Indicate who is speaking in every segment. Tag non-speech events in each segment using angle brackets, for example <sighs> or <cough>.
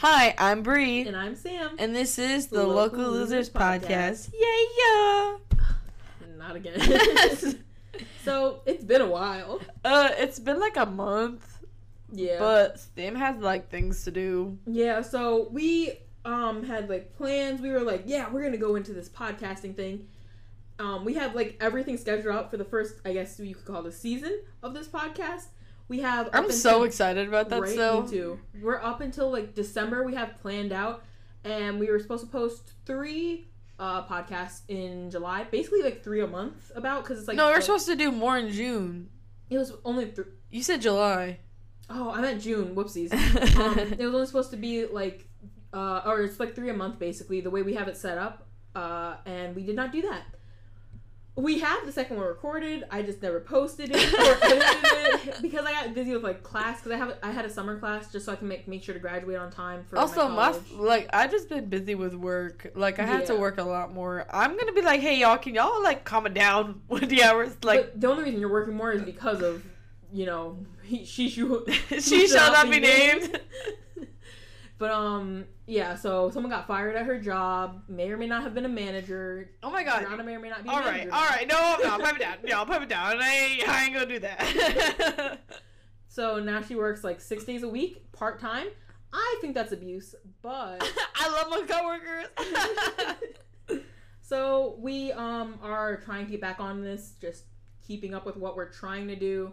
Speaker 1: Hi, I'm Bree,
Speaker 2: And I'm Sam.
Speaker 1: and this is the,
Speaker 2: The
Speaker 1: Local,
Speaker 2: Local
Speaker 1: Losers,
Speaker 2: Losers
Speaker 1: podcast.
Speaker 2: Podcast.
Speaker 1: Yeah,
Speaker 2: Not again. <laughs> so it's been a while.
Speaker 1: uh, it's been like a month,
Speaker 2: Yeah.
Speaker 1: but Sam has like things to do.
Speaker 2: yeah, so we um had like plans. We were like, yeah, we're gonna go into this podcasting thing. Um, we have like everything scheduled out for the first, I guess you could call the season of this podcast. We have.
Speaker 1: I'm so excited about that.
Speaker 2: right,
Speaker 1: so
Speaker 2: me too. We're up until like December. We have planned out, and we were supposed to post three uh podcasts in July, basically like three a month. About because it's like
Speaker 1: no, we're
Speaker 2: the-
Speaker 1: supposed to do more in June.
Speaker 2: It was only th-
Speaker 1: You said July.
Speaker 2: oh, I meant June. Whoopsies. <laughs> um, it was only supposed to be like, uh, or it's like three a month basically. The way we have it set up, uh, and we did not do that. We have the second one recorded. I just never posted it or edited it <laughs> because I got busy with like class. Because I have I had a summer class just so I can make make sure to graduate on time for
Speaker 1: also,
Speaker 2: my,
Speaker 1: my like I just been busy with work. Like I had to work a lot more. I'm gonna be like, hey y'all, can y'all like calm it down <laughs> with the hours? Like
Speaker 2: but the only reason you're working more is because of you know he, she should
Speaker 1: she <laughs> shall not be named.
Speaker 2: But um yeah so someone got fired at her job may or may not have been a manager
Speaker 1: Oh my god.
Speaker 2: Brianna may or may not be a
Speaker 1: All right, all right. No, no, pipe it <laughs> down. No, pipe it down. I ain't, I ain't gonna do that. <laughs>
Speaker 2: so now she works like six days a week part-time i think that's abuse but <laughs>
Speaker 1: I love my coworkers.
Speaker 2: so we um are trying to get back on this just keeping up with what we're trying to do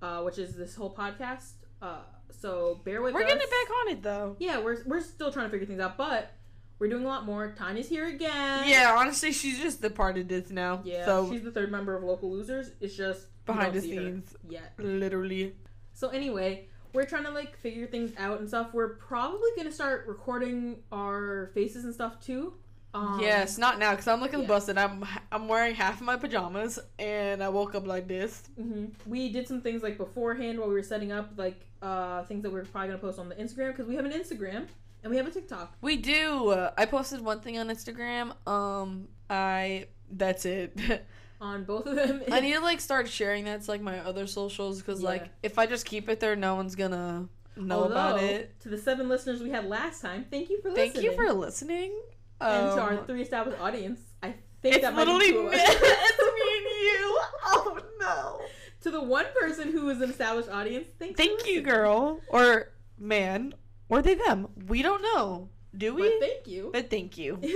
Speaker 2: uh which is this whole podcast uh so bear with me.
Speaker 1: We're
Speaker 2: us
Speaker 1: getting back on it though.
Speaker 2: yeah we're, we're still trying to figure things out but we're doing a lot more tanya's here again
Speaker 1: Yeah, honestly, she's just the part of this now.
Speaker 2: yeah
Speaker 1: So
Speaker 2: she's the third member of local losers it's just
Speaker 1: behind the
Speaker 2: don't see her
Speaker 1: scenes,
Speaker 2: yet
Speaker 1: literally.
Speaker 2: So anyway, we're trying to like figure things out and stuff. We're probably gonna start recording our faces and stuff too. Um,
Speaker 1: yes, not now because I'm looking
Speaker 2: yeah.
Speaker 1: busted. I'm I'm wearing half of my pajamas and I woke up like this.
Speaker 2: hmm We did some things like beforehand while we were setting up, like uh, things that we are probably gonna post on the Instagram because we have an Instagram and we have a TikTok.
Speaker 1: We do. Uh, I posted one thing on Instagram. Um, I that's it. <laughs>
Speaker 2: On both of them,
Speaker 1: I <laughs> need to like start sharing that to like my other socials because like if I just keep it there, no one's gonna know about it.
Speaker 2: To the seven listeners we had last time, thank you for listening.
Speaker 1: Thank you for listening.
Speaker 2: And to our
Speaker 1: Um,
Speaker 2: three established audience. I think
Speaker 1: It's
Speaker 2: that might be
Speaker 1: literally
Speaker 2: two
Speaker 1: me. <laughs> it's me and you. Oh no.
Speaker 2: to the one person who is an established audience, thank you.
Speaker 1: Thank you, girl. Or man. Or they them. We don't know. Do we?
Speaker 2: But thank you.
Speaker 1: But thank you. <laughs>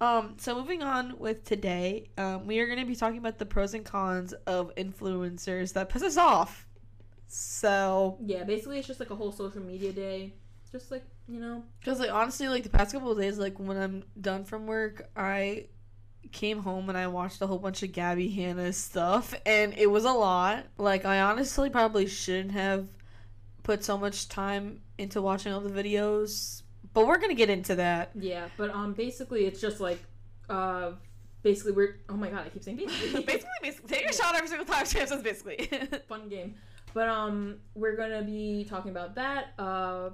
Speaker 1: Um, so moving on with today, um, we are going to be talking about the pros and cons of influencers that piss us off. So,
Speaker 2: Yeah, basically it's just like a whole social media day. Just like, you know,
Speaker 1: because like honestly, like the past couple of days, like when I'm done from work, I came home and I watched a whole bunch of Gabby Hanna stuff, and it was a lot. Like I honestly probably shouldn't have put so much time into watching all the videos, but we're gonna get into that.
Speaker 2: yeah, but um basically it's just like uh basically we're oh my god, I keep saying basically. <laughs>
Speaker 1: basically, basically, take a shot every single time. Sam says basically. <laughs>
Speaker 2: fun game. But um we're going to be talking about that. Uh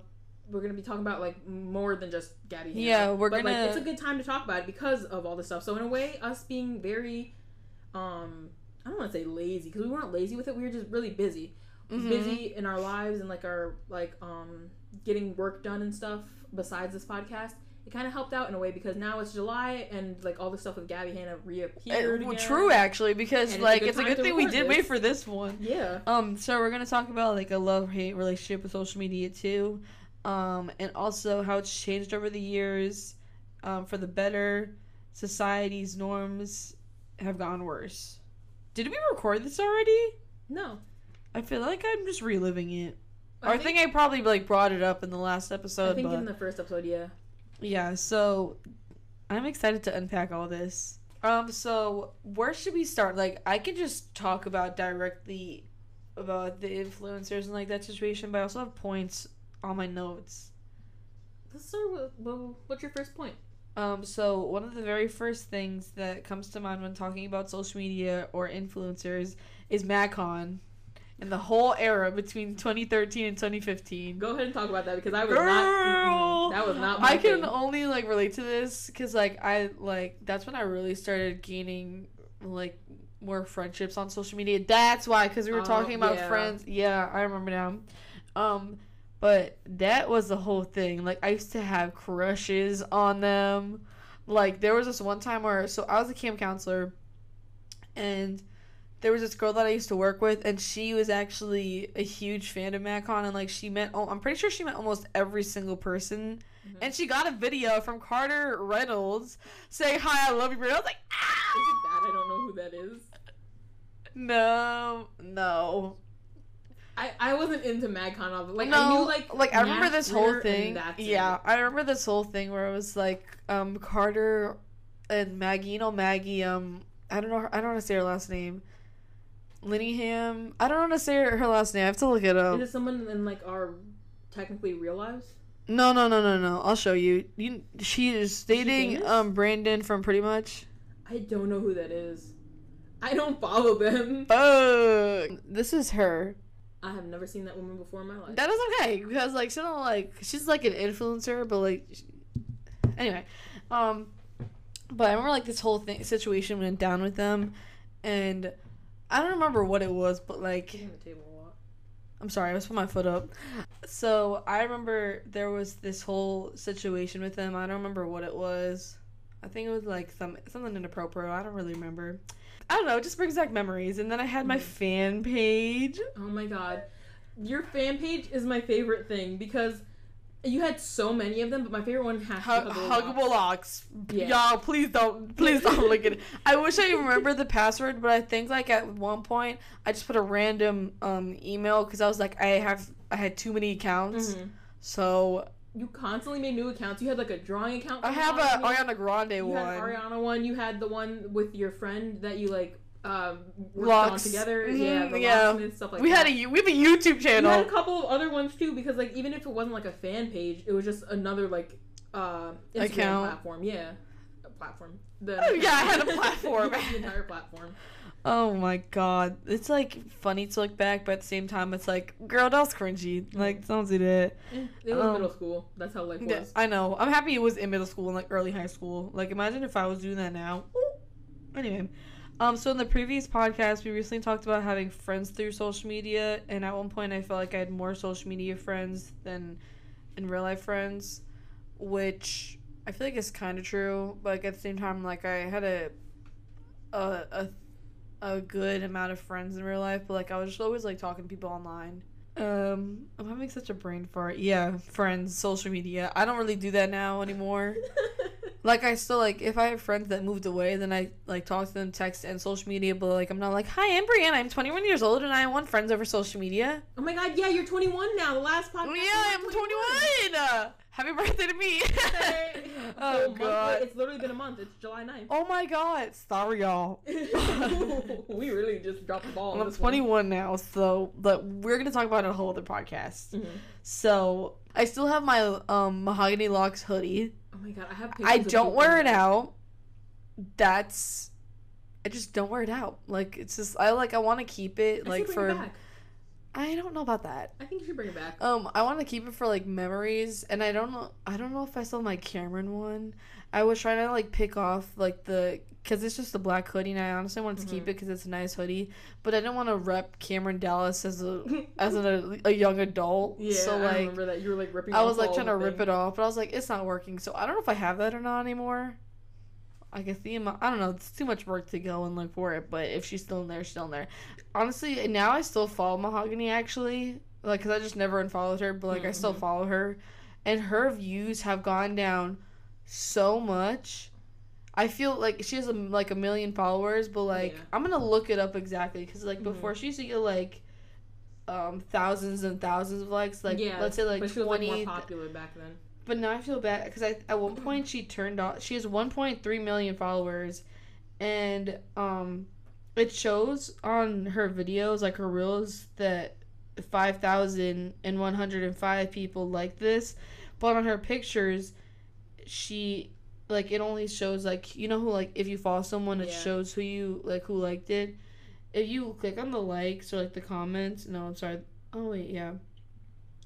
Speaker 2: we're gonna be talking about like more than just Gabby. Hanna.
Speaker 1: Yeah, we're
Speaker 2: but,
Speaker 1: gonna-
Speaker 2: Like, it's a good time to talk about it because of all this stuff. So in a way, us being very, um, I don't want to say lazy because we weren't lazy with it. We were just really busy,
Speaker 1: Mhm.
Speaker 2: busy in our lives and like our like um getting work done and stuff. Besides this podcast, it kind of helped out in a way because now it's July and like all the stuff with Gabby Hanna
Speaker 1: Uh,
Speaker 2: reappeared.
Speaker 1: well, true, actually, because
Speaker 2: And it's a
Speaker 1: like
Speaker 2: good
Speaker 1: it's a good thing we did wait for this one.
Speaker 2: Yeah.
Speaker 1: Um, so we're gonna talk about like a love hate relationship with social media too, um, and also how it's changed over the years, um, for the better. Society's norms have gotten worse. Did we record this already?
Speaker 2: No.
Speaker 1: I feel like I'm just reliving it.
Speaker 2: I
Speaker 1: I think I probably like brought it up in the last episode,
Speaker 2: I think
Speaker 1: but
Speaker 2: in the first episode, yeah.
Speaker 1: yeah. So I'm excited to unpack all this. Um, so where should we start? Like, I could just talk about directly about the influencers and like that situation, but I also have points on my notes.
Speaker 2: Let's start with well, what's your first point?
Speaker 1: Um, so one of the very first things that comes to mind when talking about social media or influencers is MagCon and the whole era between 2013 and 2015.
Speaker 2: Go ahead and talk about that because I was
Speaker 1: Girl!
Speaker 2: not. that was not my
Speaker 1: I can
Speaker 2: thing.
Speaker 1: only like relate to this because like I like that's when I really started gaining like more friendships on social media. That's why because we were
Speaker 2: Oh,
Speaker 1: talking about
Speaker 2: yeah.
Speaker 1: friends. Yeah, I remember now. Um, But that was the whole thing. Like I used to have crushes on them. Like there was this one time where so I was a camp counselor and there was this girl that I used to work with and she was actually a huge fan of MagCon and like she met oh, I'm pretty sure she met almost every single person
Speaker 2: Mhm.
Speaker 1: and she got a video from Carter Reynolds saying hi I love you bro. I was like ah!
Speaker 2: Is
Speaker 1: ah!
Speaker 2: it bad? I don't know who that is.
Speaker 1: No, no.
Speaker 2: I, I wasn't into MagCon. all the- Like
Speaker 1: no,
Speaker 2: I knew like like
Speaker 1: I remember this whole thing.
Speaker 2: that's it.
Speaker 1: Yeah, I remember this whole thing where it was like um Carter and Maggie, you know Maggie, um I don't know her, I don't want to say her last name. Linningham. I don't want to say her, her last name. I have to look it up.
Speaker 2: Is it someone in like our technically real lives?
Speaker 1: No, no, no, no, no. I'll show you. You she is dating
Speaker 2: famous?
Speaker 1: um Brandon from Pretty Much.
Speaker 2: I don't know who that is. I don't follow them.
Speaker 1: Fuck. This is her.
Speaker 2: I have never seen that woman before in my life.
Speaker 1: That is okay because like she don't like she's like an influencer, but like sh- anyway, um, but I remember like this whole thing situation went down with them, and I don't remember what it was, but like
Speaker 2: Hitting the table a lot.
Speaker 1: I'm sorry, I was putting my foot up. So I remember there was this whole situation with them. I don't remember what it was. I think it was like some something inappropriate. I don't really remember. I don't know. It just brings back memories. And then I had my
Speaker 2: Mhm.
Speaker 1: fan page.
Speaker 2: Oh my god. Your fan page is my favorite thing because you had so many of them, but my favorite one has to
Speaker 1: Hug- huggable locks.
Speaker 2: Yeah.
Speaker 1: Y'all, please don't, <laughs> please don't look at it. I wish I remember the password, but I think like at one point I just put a random um email because I was like I have I had too many accounts,
Speaker 2: Mhm.
Speaker 1: so
Speaker 2: You constantly made new accounts. You had like a drawing account.
Speaker 1: I have a. Ariana Grande
Speaker 2: You
Speaker 1: one.
Speaker 2: had Ariana one. You had the one with your friend that you like um worked on together.
Speaker 1: Mhm,
Speaker 2: Yeah, the
Speaker 1: yeah.
Speaker 2: locksmith stuff like
Speaker 1: we
Speaker 2: that.
Speaker 1: had a we have a YouTube
Speaker 2: You had a couple of other ones too because like even if it wasn't like a fan page, it was just another like uh Instagram
Speaker 1: Account.
Speaker 2: platform. Yeah, a platform. The,
Speaker 1: Oh, yeah, I had a <laughs> platform.
Speaker 2: the entire platform.
Speaker 1: Oh my god, it's like funny to look back, but at the same time, it's like, girl, that was cringy. Like, don't do that.
Speaker 2: It was
Speaker 1: Um,
Speaker 2: middle school. That's how life
Speaker 1: Yeah,
Speaker 2: was.
Speaker 1: I know. I'm happy it was in middle school and like early high school. Like, imagine if I was doing that now. Ooh. Anyway, um, so in the previous podcast, we recently talked about having friends through social media, and at one point, I felt like I had more social media friends than in real life friends, which I feel like is kind of true. But like, at the same time, like I had a a a a good amount of friends in real life, but like I was just always like talking to people online. Um, I'm having such a brain fart. Yeah, friends, social media. I don't really do that now anymore. <laughs> Like I still like if I have friends that moved away, then I like talk to them, text and social media. But like I'm not like, hi, I'm Brianna. I'm 21 years old and I want friends over social media.
Speaker 2: oh my god, yeah, you're 21 now. The last podcast.
Speaker 1: Oh yeah, I'm 21. Uh, happy birthday to me. <laughs> Oh
Speaker 2: So a month
Speaker 1: god.
Speaker 2: It's literally been a month. It's July 9th.
Speaker 1: Oh my god. Sorry y'all. <laughs>
Speaker 2: we really just dropped the ball. on
Speaker 1: I'm
Speaker 2: this one.
Speaker 1: 21 now, so but we're gonna talk about it in a whole other podcast.
Speaker 2: Mhm.
Speaker 1: So I still have my um Mahogany LOX hoodie.
Speaker 2: Oh my god, I have.
Speaker 1: I don't wear it out. That's I just don't wear it out. Like it's just I like I want to keep it
Speaker 2: I
Speaker 1: like
Speaker 2: say bring it
Speaker 1: for. I don't know about that.
Speaker 2: I think you should bring it back.
Speaker 1: Um I want to keep it for like memories and I don't know I don't know if I still my Cameron one. I was trying to like pick off like the cuz it's just a black hoodie and I honestly wanted to keep
Speaker 2: Mhm.
Speaker 1: it cuz it's a nice hoodie, but I didn't want to rep Cameron Dallas as a <laughs> as an, a, a young adult.
Speaker 2: yeah,
Speaker 1: so
Speaker 2: I
Speaker 1: like
Speaker 2: remember that you were like ripping.
Speaker 1: I was like trying to
Speaker 2: the
Speaker 1: rip it off, but I was like, it's not working. So I don't know if I have that or not anymore. I guess the amount, I don't know. It's too much work to go and look for it. But if she's still in there, she's still in there. Honestly, now I still follow Mahogany actually, like because I just never unfollowed her, but like I still
Speaker 2: Mhm.
Speaker 1: follow her, and her views have gone down so much. I feel like she has a, like a million followers, but like
Speaker 2: Yeah.
Speaker 1: I'm gonna look it up exactly because like
Speaker 2: Mhm.
Speaker 1: before she used to get like um thousands and thousands of likes like
Speaker 2: yeah,
Speaker 1: let's say like
Speaker 2: but she was like
Speaker 1: 20
Speaker 2: more popular back then.
Speaker 1: but now I feel bad because I at one point she turned off. She has 1.3 million followers, and um, it shows on her videos like her reels that 5,105 people like this, but on her pictures, she like it only shows like you know who like if you follow someone it
Speaker 2: Yeah.
Speaker 1: shows who you like who liked it. If you click on the likes or like the comments, no, I'm sorry. Oh wait, yeah,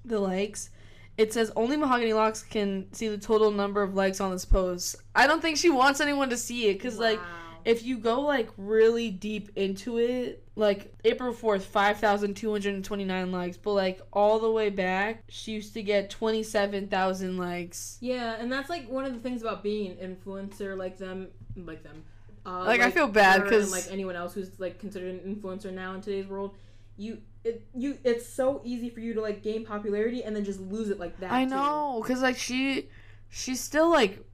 Speaker 1: the likes it says only Mahogany LOX can see the total number of likes on this post. I don't think she wants anyone to see it because like
Speaker 2: Wow.
Speaker 1: If you go like really deep into it, like April 4th, 5,229 likes, but like all the way back, she used to get 27,000 likes.
Speaker 2: Yeah, and that's like one of the things about being an influencer like them, like them. Uh,
Speaker 1: Like, I feel bad
Speaker 2: because like anyone else who's like considered an influencer now in today's world, you it you it's so easy for you to like gain popularity and then just lose it like that.
Speaker 1: I
Speaker 2: too.
Speaker 1: know, cuz like she she's still like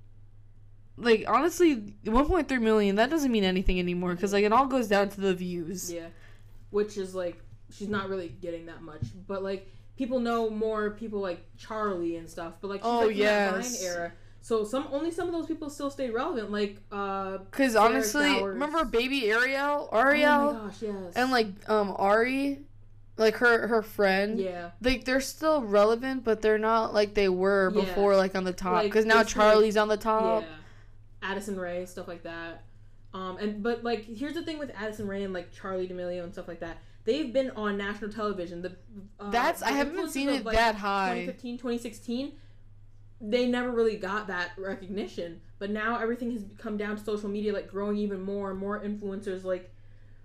Speaker 1: like honestly 1.3 million that doesn't mean anything anymore cuz like it all goes down to the views.
Speaker 2: Yeah, which is like she's not really getting that much, but like people know more people like Charlie and stuff. But like she's
Speaker 1: Oh,
Speaker 2: like Vine era, so some only some of those people still stay relevant. Like uh,
Speaker 1: Cuz honestly,
Speaker 2: Flowers.
Speaker 1: remember baby Ariel,
Speaker 2: oh
Speaker 1: Ariel
Speaker 2: my gosh, yes,
Speaker 1: and like um Ari, like her her friend.
Speaker 2: yeah,
Speaker 1: like they're still relevant, but they're not like they were
Speaker 2: Yeah.
Speaker 1: before, like on the top.
Speaker 2: Like,
Speaker 1: Because now
Speaker 2: it's like-
Speaker 1: Charlie's on the top.
Speaker 2: yeah, Addison Rae stuff like that. Um, and but like here's the thing with Addison Rae and like Charlie D'Amelio and stuff like that. They've been on national television. The uh,
Speaker 1: That's
Speaker 2: the
Speaker 1: I haven't seen
Speaker 2: of,
Speaker 1: it
Speaker 2: like,
Speaker 1: that high.
Speaker 2: 2015 2016 they never really got that recognition but now everything has come down to social media like growing even more and more influencers like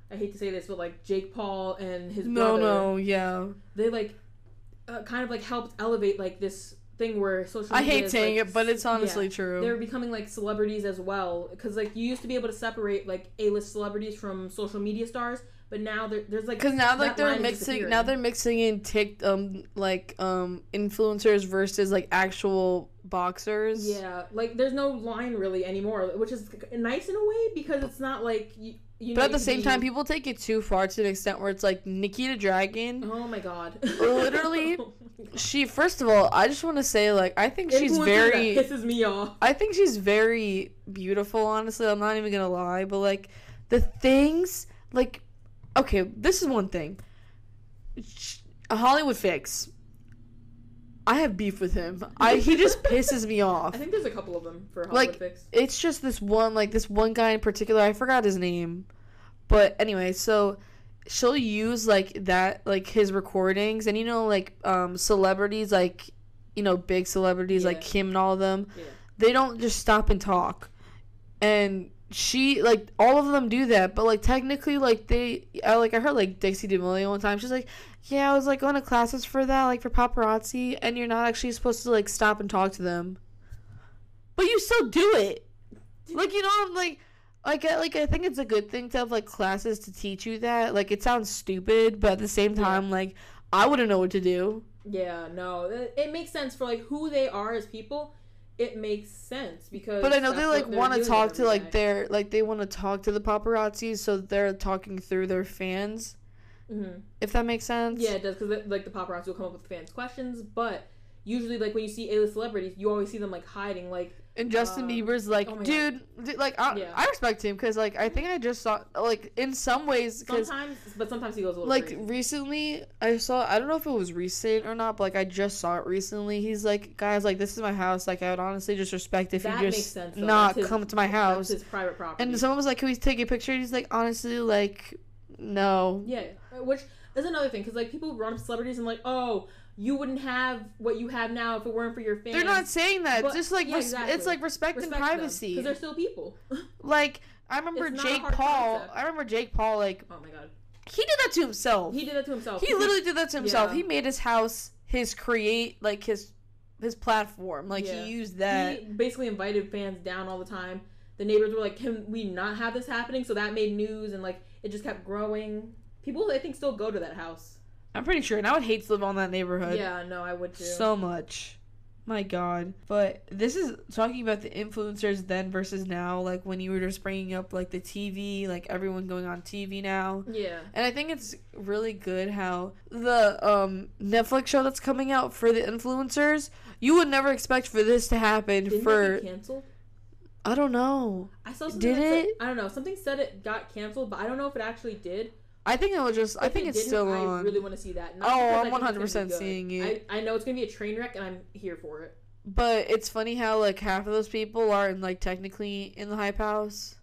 Speaker 2: i hate to say this but like jake paul and his
Speaker 1: No,
Speaker 2: brother
Speaker 1: no, yeah.
Speaker 2: they like uh, kind of like helped elevate like this thing where social media I
Speaker 1: hate
Speaker 2: is,
Speaker 1: saying
Speaker 2: like,
Speaker 1: it, but it's
Speaker 2: yeah,
Speaker 1: honestly true.
Speaker 2: they're becoming like celebrities as well because like you used to be able to separate like a-list celebrities from social media stars but now there's like
Speaker 1: Because now, like they're mixing. Now they're mixing in tick, um, like um, influencers versus like actual boxers.
Speaker 2: Yeah, like there's no line really anymore, which is nice in a way because it's not like you. You know,
Speaker 1: But at the same time, people take it too far to an extent where it's like Nikita Dragun.
Speaker 2: Oh my god. <laughs>
Speaker 1: Literally, oh She, first of all, I just want to say, like, I think she's very.
Speaker 2: pisses me off.
Speaker 1: I think she's very beautiful, honestly. I'm not even gonna lie, but like the things, like, okay, this is one thing. Hollywood Fix. I have beef with him. I he just pisses me <laughs> off.
Speaker 2: I think there's a couple of them for Hollywood
Speaker 1: Like,
Speaker 2: Fix.
Speaker 1: It's just this one, like this one guy in particular. I forgot his name, but anyway, so she'll use like that, like his recordings, and you know, like um celebrities, like you know, big celebrities like
Speaker 2: Yeah.
Speaker 1: Kim and all of them
Speaker 2: Yeah.
Speaker 1: they don't just stop and talk and she like all of them do that but like technically like they I like I heard like Dixie D'Amelio one time she's like yeah I was like going to classes for that like for paparazzi and you're not actually supposed to like stop and talk to them but you still do it like you know I'm like like I, like I think it's a good thing to have like classes to teach you that like it sounds stupid but at the same
Speaker 2: Yeah.
Speaker 1: time like I wouldn't know what to do
Speaker 2: Yeah, no, it makes sense for like who they are as people. It makes sense because.
Speaker 1: But I know they like want to talk to like their like they want to talk to the paparazzi, so they're talking through their fans.
Speaker 2: Mhm.
Speaker 1: If that makes sense.
Speaker 2: Yeah, it does because like the paparazzi will come up with fans' questions, but usually like when you see A-list celebrities, you always see them like hiding. Like
Speaker 1: And Justin
Speaker 2: Um,
Speaker 1: Bieber's like,
Speaker 2: oh
Speaker 1: dude, dude, like I,
Speaker 2: Yeah.
Speaker 1: I respect him because like I think I just saw like in some ways because
Speaker 2: sometimes, but sometimes he goes a little
Speaker 1: like
Speaker 2: crazy.
Speaker 1: recently I saw I don't know if it was recent or not, but like I just saw it recently. He's like, guys, like this is my house. Like I would honestly just respect if
Speaker 2: That
Speaker 1: you just
Speaker 2: sense,
Speaker 1: not
Speaker 2: That's his-
Speaker 1: come to my
Speaker 2: That's
Speaker 1: house.
Speaker 2: his private property.
Speaker 1: And someone was like, can we take a picture? And he's like, honestly, like no.
Speaker 2: Yeah, uh, which is another thing because like people run up celebrities and like, oh, you wouldn't have what you have now if it weren't for your fans.
Speaker 1: They're not saying that.
Speaker 2: But-
Speaker 1: just like
Speaker 2: yeah,
Speaker 1: res-
Speaker 2: exactly.
Speaker 1: it's like respect, and privacy.
Speaker 2: because they're still people. <laughs>
Speaker 1: like I remember
Speaker 2: It's
Speaker 1: Jake Paul.
Speaker 2: concept.
Speaker 1: I remember Jake Paul. Like
Speaker 2: oh my god,
Speaker 1: he did that to himself.
Speaker 2: he did that to himself.
Speaker 1: He literally did that to himself.
Speaker 2: Yeah.
Speaker 1: He made his house his create like his his platform. Like
Speaker 2: Yeah.
Speaker 1: he used that.
Speaker 2: He basically invited fans down all the time. The neighbors were like, "Can we not have this happening?" So that made news, and like it just kept growing. People, I think, still go to that house.
Speaker 1: I'm pretty sure, and I would hate to live on that neighborhood.
Speaker 2: Yeah, no, I would too.
Speaker 1: so much. My God. But this is talking about the influencers then versus now. Like when you were just bringing up like the TV, like everyone going on TV now.
Speaker 2: yeah,
Speaker 1: And I think it's really good how the um Netflix show that's coming out for the influencers, you would never expect for this to happen
Speaker 2: didn't
Speaker 1: for
Speaker 2: it get canceled?
Speaker 1: I don't know.
Speaker 2: I saw something
Speaker 1: Did
Speaker 2: that said-
Speaker 1: it?
Speaker 2: I don't know. Something said it got canceled, but I don't know if it actually did.
Speaker 1: I think it was just I think
Speaker 2: it
Speaker 1: it's still
Speaker 2: I
Speaker 1: on.
Speaker 2: really want to see that. Not
Speaker 1: Oh,
Speaker 2: I
Speaker 1: I'm
Speaker 2: think it's gonna be
Speaker 1: 100% seeing it.
Speaker 2: I, I know it's gonna be a train wreck, and I'm here for it.
Speaker 1: But it's funny how like half of those people are in like technically in the hype house.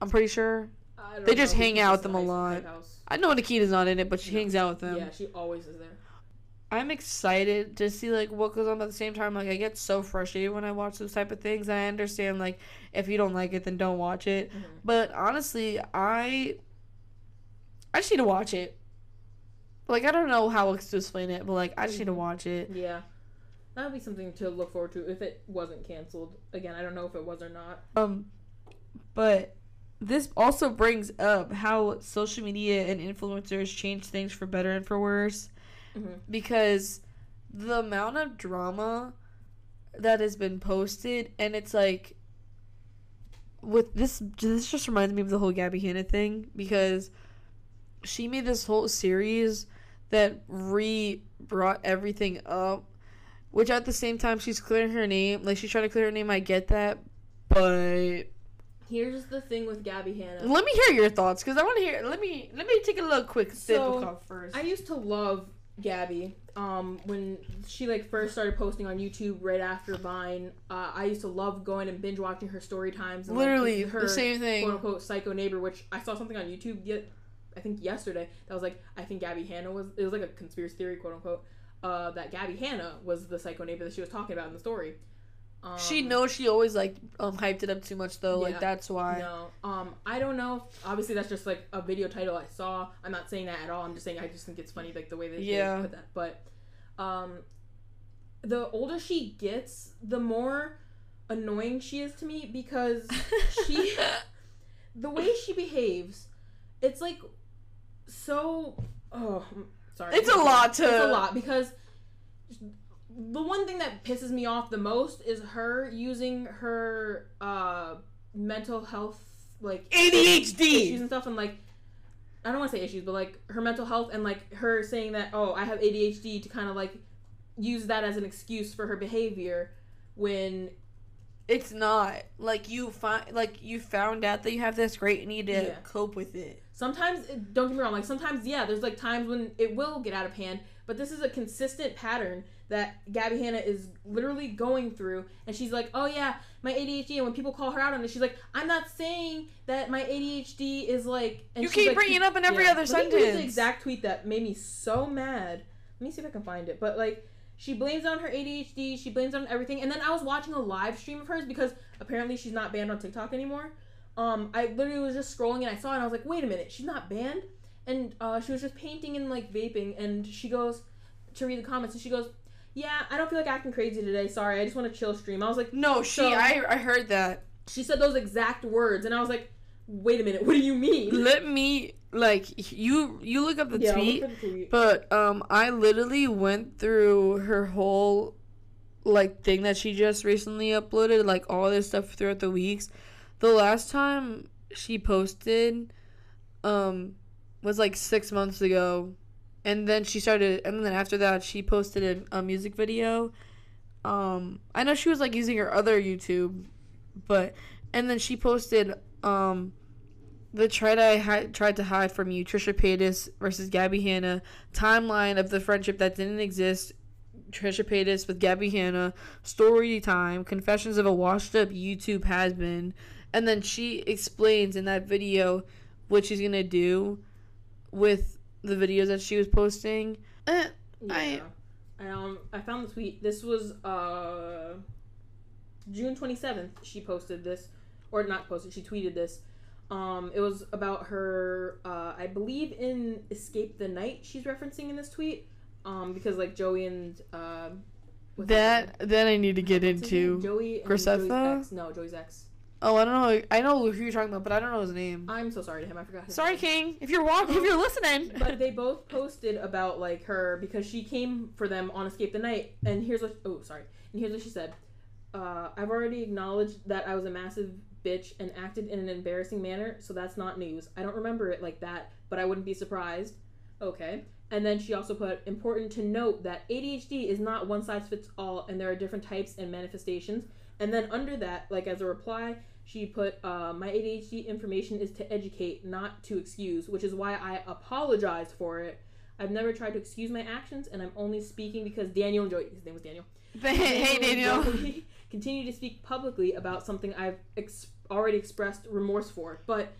Speaker 1: I'm pretty sure.
Speaker 2: I don't
Speaker 1: They just hang out with
Speaker 2: the
Speaker 1: them a lot. I know Nikita's not in it, but she
Speaker 2: No.
Speaker 1: hangs out with them.
Speaker 2: Yeah, she always is there.
Speaker 1: I'm excited to see like what goes on. But at the same time, like I get so frustrated when I watch those type of things. I understand like if you don't like it, then don't watch it.
Speaker 2: Mhm.
Speaker 1: But honestly, I I just need to watch it. Like I don't know how else to explain it, but like I just need to watch it.
Speaker 2: Yeah. That would be something to look forward to if it wasn't canceled. Again, I don't know if it was or not.
Speaker 1: Um, but this also brings up how social media and influencers change things for better and for worse.
Speaker 2: Mhm.
Speaker 1: Because the amount of drama that has been posted, and it's like, with this, this just reminds me of the whole Gabby Hanna thing because she made this whole series that re brought everything up, which at the same time she's clearing her name. Like she's trying to clear her name. I get that, but
Speaker 2: Here's the thing with Gabby Hanna.
Speaker 1: let me hear your thoughts because I want to hear. Let me let me take a little quick sip
Speaker 2: So,
Speaker 1: of coffee first.
Speaker 2: I used to love Gabby. Um, when she like first started posting on YouTube right after Vine, uh, I used to love going and binge watching her story times. And, like,
Speaker 1: Literally
Speaker 2: her
Speaker 1: the same thing.
Speaker 2: "Quote unquote" psycho neighbor, which I saw something on YouTube yet I think yesterday that was like I think Gabby Hanna was it was like a conspiracy theory quote unquote uh, that Gabby Hanna was the psycho neighbor that she was talking about in the story. Um,
Speaker 1: She knows she always like um hyped it up too much though.
Speaker 2: Yeah.
Speaker 1: Like that's why.
Speaker 2: No, um, I don't know. Obviously, that's just like a video title I saw. I'm not saying that at all. I'm just saying I just think it's funny, like the way they,
Speaker 1: Yeah.
Speaker 2: put that. But, um, the older she gets, the more annoying she is to me because <laughs> she, the way she behaves, it's like so. Oh, sorry.
Speaker 1: It's a lot to-
Speaker 2: It's a lot because the one thing that pisses me off the most is her using her uh mental health like
Speaker 1: ADHD issues
Speaker 2: and stuff and like I don't want to say issues, but like her mental health and like her saying that oh I have ADHD to kind of like use that as an excuse for her behavior when
Speaker 1: It's not like you find like you found out that you have this great need to
Speaker 2: Yeah.
Speaker 1: cope with it.
Speaker 2: Sometimes don't get me wrong like sometimes yeah there's like times when it will get out of hand but this is a consistent pattern that Gabby Hanna is literally going through and she's like oh yeah my ADHD and when people call her out on it she's like I'm not saying that my ADHD is like and
Speaker 1: you keep
Speaker 2: like,
Speaker 1: bringing it up in every
Speaker 2: Yeah.
Speaker 1: other
Speaker 2: Let me
Speaker 1: sentence.
Speaker 2: the exact tweet that made me so mad. Let me see if I can find it. But like, she blames it on her ADHD. She blames it on everything. And then I was watching a live stream of hers because apparently she's not banned on TikTok anymore. Um, I literally was just scrolling and I saw it and I was like, wait a minute, she's not banned. And uh, she was just painting and like vaping. And she goes to read the comments and she goes, yeah, I don't feel like acting crazy today. Sorry, I just want to chill stream. I was like,
Speaker 1: no, she.
Speaker 2: So-
Speaker 1: I I heard that.
Speaker 2: she said those exact words, and I was like, wait a minute, what do you mean?
Speaker 1: Let me like you. You look up the
Speaker 2: yeah,
Speaker 1: tweet.
Speaker 2: look the tweet.
Speaker 1: But um, I literally went through her whole like thing that she just recently uploaded, like all this stuff throughout the weeks. The last time she posted, um, was like six months ago, and then she started, and then after that she posted a, a music video. Um, I know she was like using her other YouTube, but and then she posted um the try I tried to hide from you, Trisha Paytas versus Gabby Hanna timeline of the friendship that didn't exist. Trisha Paytas with Gabby Hanna, story time, confessions of a washed up YouTube has been, and then she explains in that video what she's gonna do with the videos that she was posting. Eh, I-
Speaker 2: I um I found the tweet. This was uh June twenty seventh. She posted this, or not posted. She tweeted this. Um, it was about her. Uh, I believe in Escape the Night. She's referencing in this tweet. Um, because like Joey and uh,
Speaker 1: that that I need to get
Speaker 2: name? What's his name?
Speaker 1: into.
Speaker 2: Joey and
Speaker 1: Graceffa?
Speaker 2: Joey's ex. No, Joey's ex.
Speaker 1: Oh, I don't know. I know who you're talking about, but I don't know his name.
Speaker 2: I'm so sorry to him. I forgot. His
Speaker 1: Sorry,
Speaker 2: name.
Speaker 1: King. If you're watching, if you're listening. <laughs>
Speaker 2: but they both posted about like her because she came for them on Escape the Night, and here's what oh sorry, and here's what she said. Uh, I've already acknowledged that I was a massive bitch and acted in an embarrassing manner, so that's not news. I don't remember it like that, but I wouldn't be surprised. Okay. And then she also put important to note that ADHD is not one size fits all, and there are different types and manifestations. And then under that, like as a reply, she put, uh, "My ADHD information is to educate, not to excuse, which is why I apologize for it. I've never tried to excuse my actions, and I'm only speaking because Daniel Joey, his name was Daniel. <laughs>
Speaker 1: hey, Daniel. <laughs>
Speaker 2: Continue to speak publicly about something I've ex- already expressed remorse for. But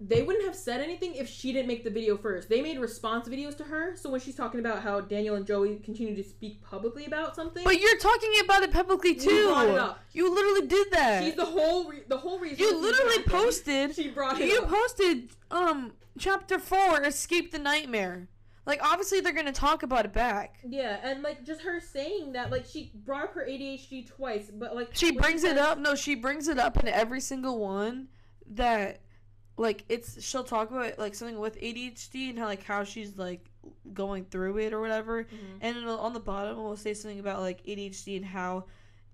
Speaker 2: they wouldn't have said anything if she didn't make the video first. They made response videos to her. So when she's talking about how Daniel and Joey continue to speak publicly about something,
Speaker 1: But you're talking about it publicly too.
Speaker 2: it.
Speaker 1: You literally did that.
Speaker 2: she's the whole re- the whole reason.
Speaker 1: you literally posted.
Speaker 2: She brought it
Speaker 1: You
Speaker 2: up.
Speaker 1: posted um chapter four, escape the nightmare. Like obviously they're gonna talk about it back.
Speaker 2: Yeah, and like just her saying that, like she brought up her ADHD twice, but like
Speaker 1: She brings it
Speaker 2: says-
Speaker 1: up. No, she brings it up in every single one that like it's she'll talk about like something with ADHD and how like how she's like going through it or whatever.
Speaker 2: Mhm.
Speaker 1: And on the bottom it will say something about like ADHD and how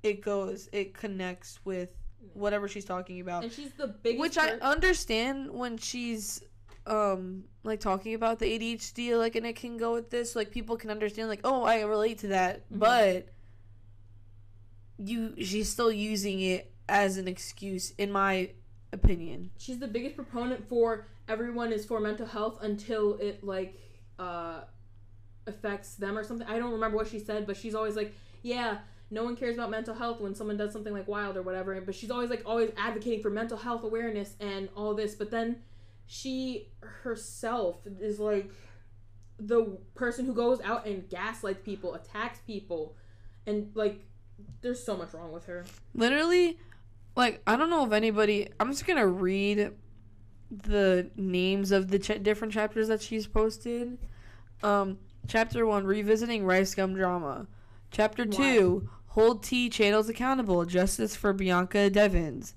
Speaker 1: it goes it connects with whatever she's talking about.
Speaker 2: And she's the biggest.
Speaker 1: Which I understand when she's um like talking about the ADHD like and it can go with this like people can understand like oh I relate to that
Speaker 2: Mhm.
Speaker 1: but you she's still using it as an excuse in my opinion.
Speaker 2: she's the biggest proponent for everyone is for mental health until it like uh affects them or something. I don't remember what she said, but she's always like, yeah, no one cares about mental health when someone does something like wild or whatever. But she's always like always advocating for mental health awareness and all this. But then she herself is like the person who goes out and gaslights people, attacks people, and like there's so much wrong with her.
Speaker 1: Literally like I don't know if anybody I'm just going to read the names of the ch- different chapters that she's posted. Um chapter 1 revisiting RiceGum drama. Chapter
Speaker 2: Why?
Speaker 1: 2 hold T channels accountable justice for Bianca Devins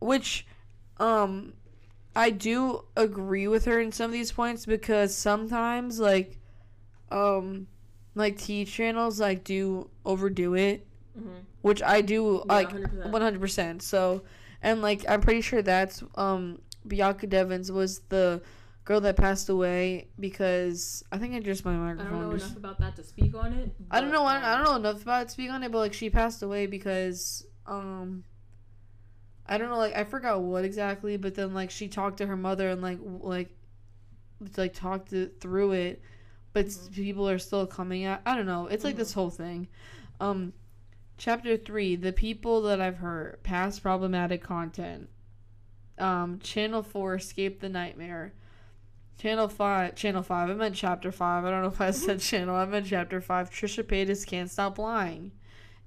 Speaker 1: which um I do agree with her in some of these points because sometimes like um like T channels like do overdo it
Speaker 2: Mm-hmm.
Speaker 1: Which I do like
Speaker 2: 100%.
Speaker 1: 100%. So, and like I'm pretty sure that's um Bianca Devins was the girl that passed away because I think I just my microphone.
Speaker 2: I don't know
Speaker 1: just-
Speaker 2: enough about that to speak on it.
Speaker 1: I don't know. I don't, I
Speaker 2: um,
Speaker 1: don't know enough about it to speak on it, but like she passed away because um I don't know. Like I forgot what exactly, but then like she talked to her mother and like w- like like talked through it, but s
Speaker 2: Mhm.
Speaker 1: people are still coming at. I don't know. It's like this whole thing. Um, chapter three: the people that I've hurt, past problematic content. Um, channel four: escape the nightmare. Channel five, channel five. I meant chapter five. I don't know if I said <laughs> channel. I meant chapter five. Trisha Paytas can't stop lying,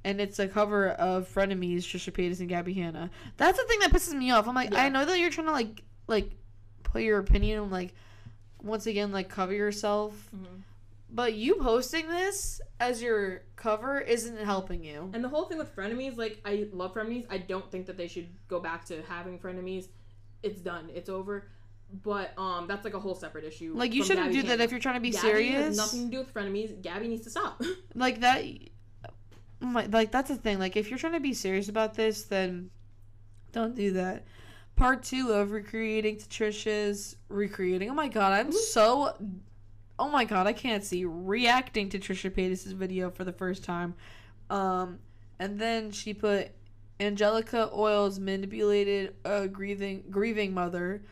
Speaker 1: and it's a cover of Frenemies, Trisha Paytas and Gabby Hanna. That's the thing that pisses me off. I'm like, I know that you're trying to like, like, put your opinion, like, once again, like, cover yourself,
Speaker 2: Mhm.
Speaker 1: But you posting this as your cover isn't helping you.
Speaker 2: And the whole thing with frenemies, like I love frenemies. I don't think that they should go back to having frenemies. It's done. It's over. But um, that's like a whole separate issue.
Speaker 1: Like, you shouldn't
Speaker 2: Gabby
Speaker 1: do that if you're trying to be
Speaker 2: Gabby
Speaker 1: serious.
Speaker 2: Has nothing to do with frenemies. Gabby needs to stop. <laughs>
Speaker 1: like that my, like that's the thing like if you're trying to be serious about this then don't do that part two of recreating to trisha's recreating oh my god i'm so oh my god i can't see. Reacting to trisha paytas' video for the first time. Um and then she put angelica oils manipulated a grieving grieving mother.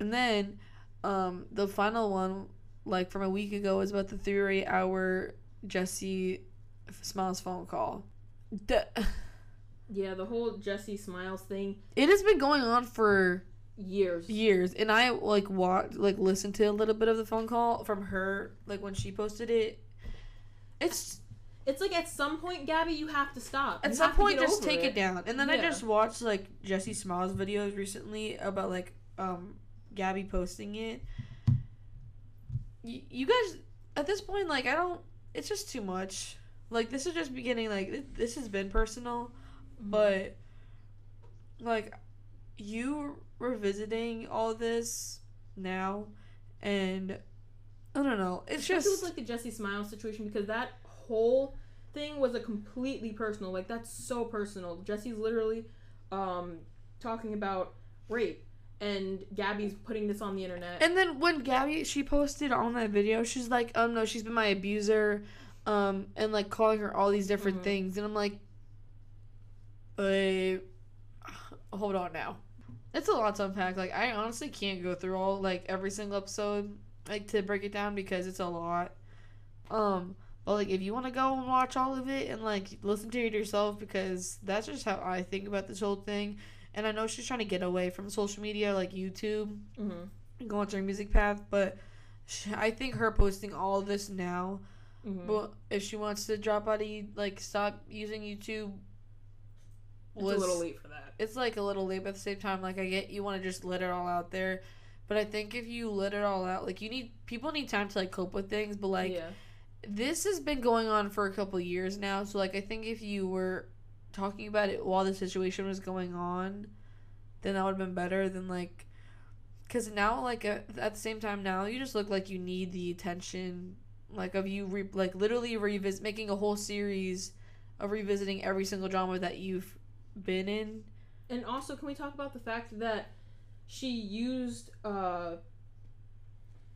Speaker 1: And then um the final one like from a week ago was about the three hour Jessi Smiles phone call. The,
Speaker 2: yeah, the whole Jessi Smiles thing,
Speaker 1: it has been going on for
Speaker 2: years.
Speaker 1: years, and I like watched, like listened to a little bit of the phone call from her, like when she posted it. It's
Speaker 2: It's like at some point, Gabby, you have to stop.
Speaker 1: at
Speaker 2: You
Speaker 1: some point just take it. down, and then I just watched like Jessi Smiles videos recently about like um Gabby posting it. Y- you guys, at this point, like I don't. It's just too much. Like this is just beginning. Like it, this has been personal.
Speaker 2: Mhm.
Speaker 1: but like you revisiting all this now and i don't know it's
Speaker 2: Especially
Speaker 1: just
Speaker 2: with like the Jessi Smile situation because that whole thing was a completely personal. Like that's so personal. Jessi's literally um talking about rape, and Gabby's putting this on the internet.
Speaker 1: and then when gabby she posted on that video she's like "Oh no she's been my abuser um and like calling her all these different
Speaker 2: Mhm.
Speaker 1: things and i'm like uh, hold on now it's a lot to unpack like i honestly can't go through all like every single episode like to break it down because it's a lot um but like if you want to go and watch all of it and like listen to it yourself because that's just how i think about this whole thing and i know she's trying to get away from social media like youtube
Speaker 2: hmm
Speaker 1: go on her music path. But sh I think her posting all this now,
Speaker 2: Mhm.
Speaker 1: well, if she wants to drop out of like stop using YouTube,
Speaker 2: it's a little late for that.
Speaker 1: it's like a little late, but at the same time, like I get you want to just let it all out there, but I think if you let it all out, like you need people need time to like cope with things, but like
Speaker 2: yeah.
Speaker 1: this has been going on for a couple years now, so like I think if you were talking about it while the situation was going on, then that would have been better than like, because now like at, at the same time now you just look like you need the attention, like of you re- like literally revisit making a whole series of revisiting every single drama that you've been in.
Speaker 2: And also, can we talk about the fact that she used uh,